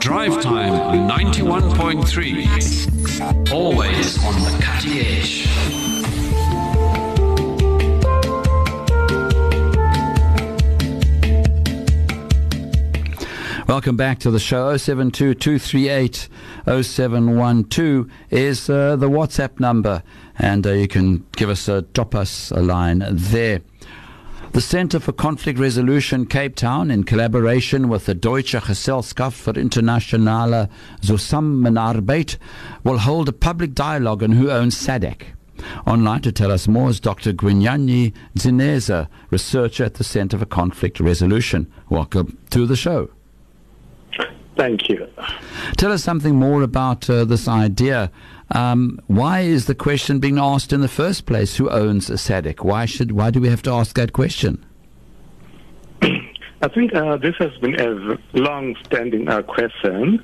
Drive Time 91.3. Always on the cutting edge. Welcome back to the show. 072 238 0712 is uh, the WhatsApp number, and uh, you can give us a drop us a line there. The Center for Conflict Resolution Cape Town, in collaboration with the Deutsche Gesellschaft für internationale Zusammenarbeit, will hold a public dialogue on who owns SADC. Online to tell us more is Dr. Gwinyayi Dzinesa, researcher at the Center for Conflict Resolution. Welcome to the show. Thank you. Tell us something more about uh, this idea. Um, why is the question being asked in the first place? Who owns a SADC? Why should? Why do we have to ask that question? I think uh, this has been a long-standing uh, question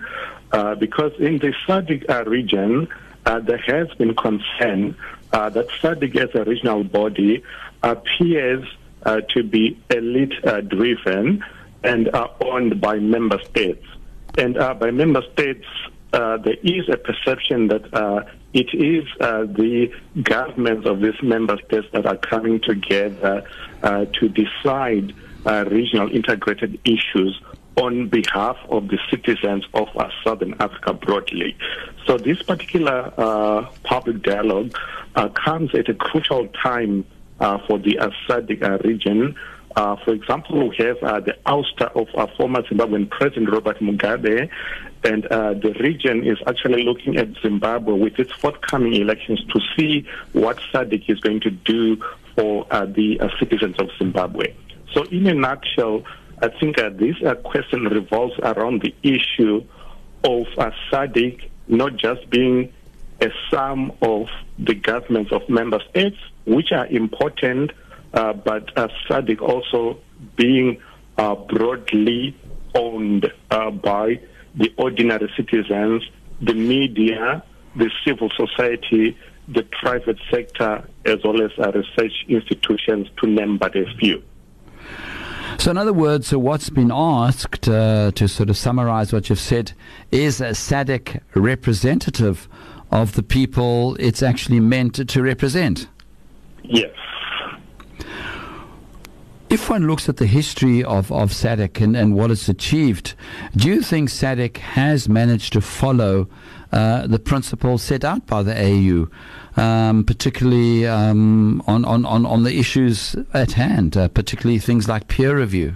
uh, because in the SADC uh, region, uh, there has been concern that SADC as a regional body appears to be elite-driven and are owned by member states. And uh, by member states, uh, there is a perception that uh, it is uh, the governments of these member states that are coming together uh, to decide uh, regional integrated issues on behalf of the citizens of Southern Africa broadly. So this particular public dialogue comes at a crucial time for the SADC region uh, for example, we have uh, the ouster of our former Zimbabwean President Robert Mugabe, and uh, the region is actually looking at Zimbabwe with its forthcoming elections to see what SADC is going to do for uh, the uh, citizens of Zimbabwe. So, in a nutshell, I think uh, this question revolves around the issue of SADC not just being a sum of the governments of member states, which are important but uh, SADC also being uh, broadly owned uh, by the ordinary citizens, the media, the civil society, the private sector, as well as uh, research institutions, to name but a few. So, in other words, so what's been asked, uh, to sort of summarize what you've said, is a SADC representative of the people it's actually meant to represent? Yes. If one looks at the history of, of SADC and, and what it's achieved, do you think SADC has managed to follow uh, the principles set out by the AU, um, particularly um, on, on, on, on the issues at hand, uh, particularly things like peer review?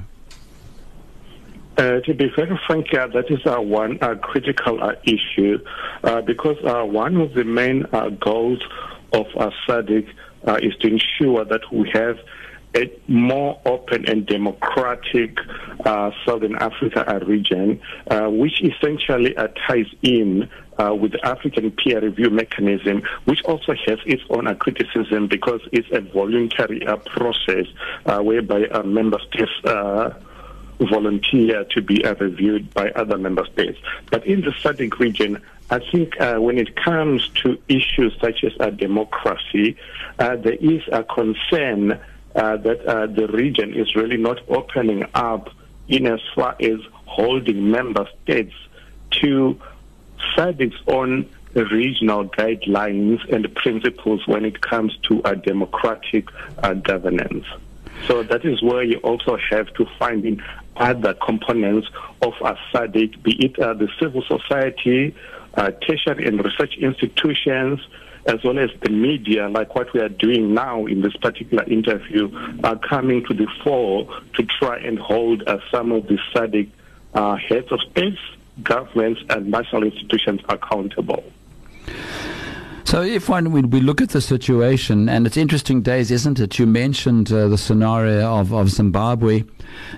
Uh, to be very frank, uh, that is uh, one critical uh, issue uh, because one of the main goals of uh, SADC is to ensure that we have a more open and democratic uh, Southern Africa region, uh, which essentially uh, ties in uh, with the African peer review mechanism, which also has its own uh, criticism because it's a voluntary uh, process whereby member states volunteer to be reviewed by other member states. But in the SADC region, I think when it comes to issues such as democracy, there is a concern uh, that uh, the region is really not opening up in as far as holding member states to SADC's own regional guidelines and principles when it comes to a democratic uh, governance. So that is where you also have to find in other components of a SADC, be it uh, the civil society, uh, tertiary and research institutions, as well as the media, like what we are doing now in this particular interview, are coming to the fore to try and hold uh, some of the SADC uh, heads of states, governments, and national institutions accountable. So, if one we, we look at the situation, and it's interesting days, isn't it? You mentioned uh, the scenario of, of Zimbabwe.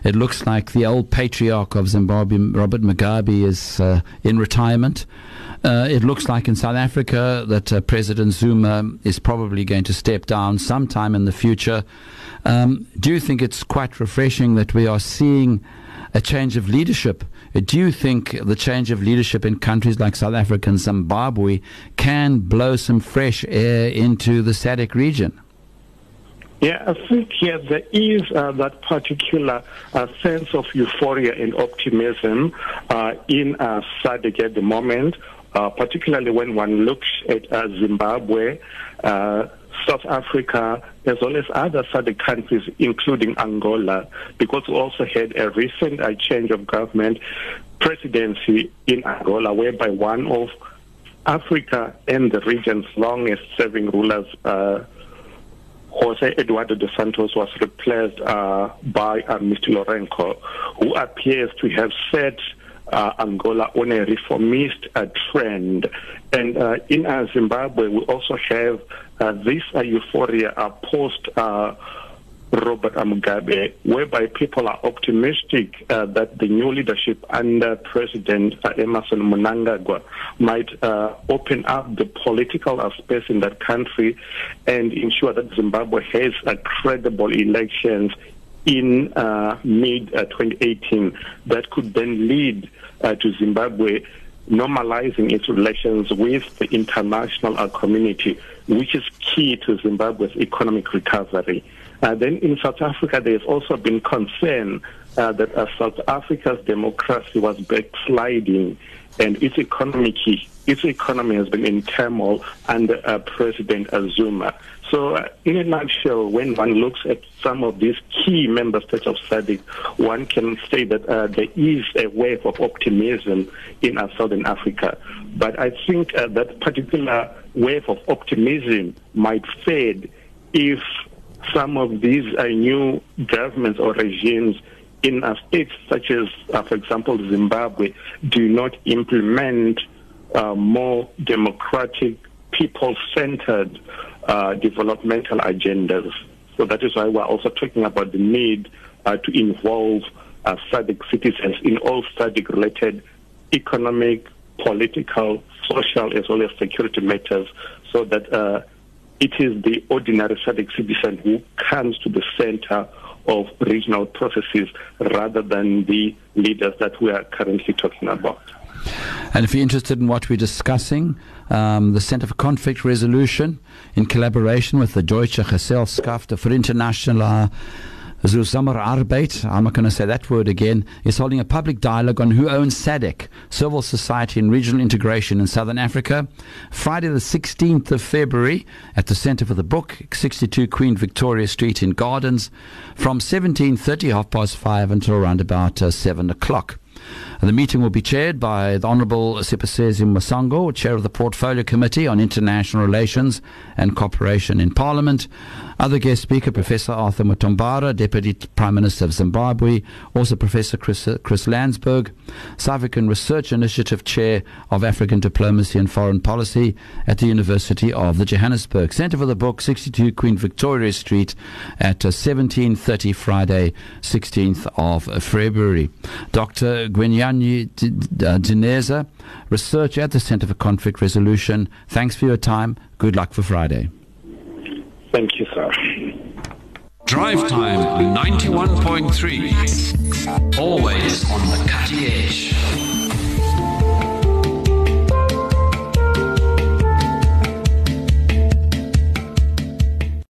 It looks like the old patriarch of Zimbabwe, Robert Mugabe, is uh, in retirement. Uh, it looks like in South Africa that uh, President Zuma is probably going to step down sometime in the future. Um, do you think it's quite refreshing that we are seeing a change of leadership? Do you think the change of leadership in countries like South Africa and Zimbabwe can blow some fresh air into the SADC region? Yeah, I think yeah, there is uh, that particular uh, sense of euphoria and optimism uh, in uh, SADC at the moment, uh, particularly when one looks at uh, Zimbabwe, uh, South Africa, as well as other SADC countries, including Angola, because we also had a recent uh, change of government presidency in Angola, whereby one of Africa and the region's longest serving rulers, uh, Jose Eduardo dos Santos was replaced uh, by uh, Mr. Lourenco, who appears to have set uh, Angola on a reformist uh, trend. And uh, in uh, Zimbabwe, we also have uh, this uh, euphoria uh, post uh, Robert Mugabe, whereby people are optimistic uh, that the new leadership under President uh, Emmerson Mnangagwa might uh, open up the political space in that country and ensure that Zimbabwe has uh, credible elections in uh, mid uh, 2018 that could then lead to Zimbabwe normalizing its relations with the international community, which is key to Zimbabwe's economic recovery. Uh, then in South Africa, there's also been concern uh, that uh, South Africa's democracy was backsliding and its economic its economy has been in turmoil under uh, President Zuma. So, uh, in a nutshell, when one looks at some of these key member states of SADC, one can say that uh, there is a wave of optimism in uh, Southern Africa. But I think uh, that particular wave of optimism might fade if some of these uh, new governments or regimes in states such as, for example, Zimbabwe, do not implement uh, more democratic, people-centered uh, developmental agendas. So that is why we're also talking about the need uh, to involve uh, SADC citizens in all SADC-related economic, political, social, as well as security matters, so that uh, it is the ordinary SADC citizen who comes to the center of regional processes rather than the leaders that we are currently talking about. And if you're interested in what we're discussing, um, the Center for Conflict Resolution, in collaboration with the Deutsche Gesellschaft für internationale Zusammenarbeit, I'm not going to say that word again, is holding a public dialogue on who owns SADC, civil society and regional integration in Southern Africa, Friday the 16th of February at the Centre for the Book, 62 Queen Victoria Street in Gardens, from 17.30, half past five until around about uh, 7 o'clock. The meeting will be chaired by the Honourable Siphosezwe Masango, Chair of the Portfolio Committee on International Relations and Cooperation in Parliament. Other guest speaker, Professor Arthur Mutambara, Deputy Prime Minister of Zimbabwe, also Professor Chris, Chris Landsberg, South African Research Initiative Chair of African Diplomacy and Foreign Policy at the University of the Johannesburg. Centre for the Book, 62 Queen Victoria Street at uh, 17.30 Friday, 16th of February. Dr. Gwinyayi uh, Dzinesa, researcher at the Centre for Conflict Resolution. Thanks for your time. Good luck for Friday. Thank you, sir. Drive Time 91.3. Always on the cutting edge.